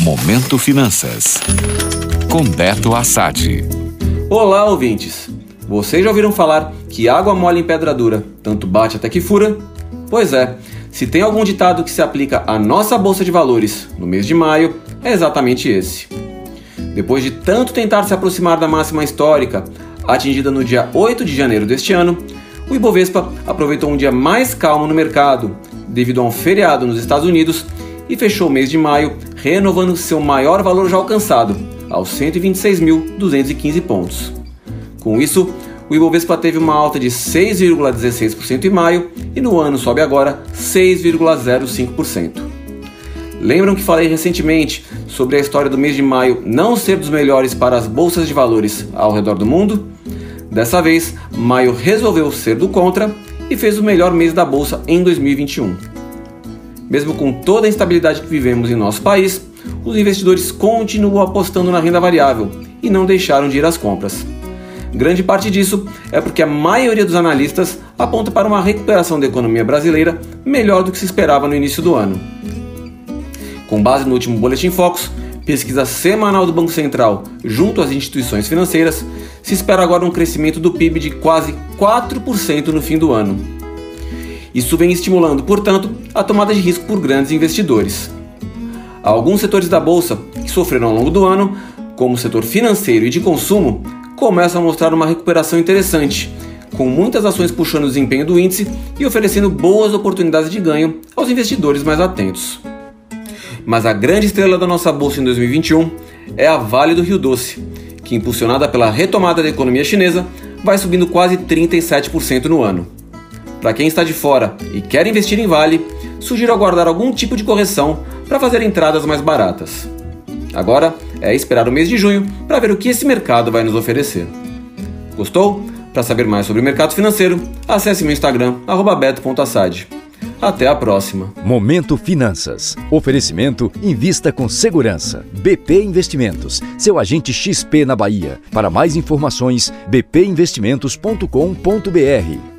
Momento Finanças. Com Beto Assad. Olá, ouvintes. Vocês já ouviram falar que água mole em pedra dura, tanto bate até que fura? Pois é, se tem algum ditado que se aplica à nossa bolsa de valores no mês de maio, é exatamente esse. Depois de tanto tentar se aproximar da máxima histórica, atingida no dia 8 de janeiro deste ano, o Ibovespa aproveitou um dia mais calmo no mercado, devido a um feriado nos Estados Unidos, e fechou o mês de maio renovando seu maior valor já alcançado, aos 126.215 pontos. Com isso, o Ibovespa teve uma alta de 6,16% em maio e no ano sobe agora 6,05%. Lembram que falei recentemente sobre a história do mês de maio não ser dos melhores para as bolsas de valores ao redor do mundo? Dessa vez, maio resolveu ser do contra e fez o melhor mês da bolsa em 2021. Mesmo com toda a instabilidade que vivemos em nosso país, os investidores continuam apostando na renda variável e não deixaram de ir às compras. Grande parte disso é porque a maioria dos analistas aponta para uma recuperação da economia brasileira melhor do que se esperava no início do ano. Com base no último Boletim Focus, pesquisa semanal do Banco Central junto às instituições financeiras, se espera agora um crescimento do PIB de quase 4% no fim do ano. Isso vem estimulando, portanto, a tomada de risco por grandes investidores. Alguns setores da bolsa que sofreram ao longo do ano, como o setor financeiro e de consumo, começam a mostrar uma recuperação interessante, com muitas ações puxando o desempenho do índice e oferecendo boas oportunidades de ganho aos investidores mais atentos. Mas a grande estrela da nossa bolsa em 2021 é a Vale do Rio Doce, que, impulsionada pela retomada da economia chinesa, vai subindo quase 37% no ano. Para quem está de fora e quer investir em Vale, sugiro aguardar algum tipo de correção para fazer entradas mais baratas. Agora é esperar o mês de junho para ver o que esse mercado vai nos oferecer. Gostou? Para saber mais sobre o mercado financeiro, acesse meu Instagram, beto.assad. Até a próxima. Momento Finanças. Oferecimento Invista com Segurança. BP Investimentos. Seu agente XP na Bahia. Para mais informações, bpinvestimentos.com.br.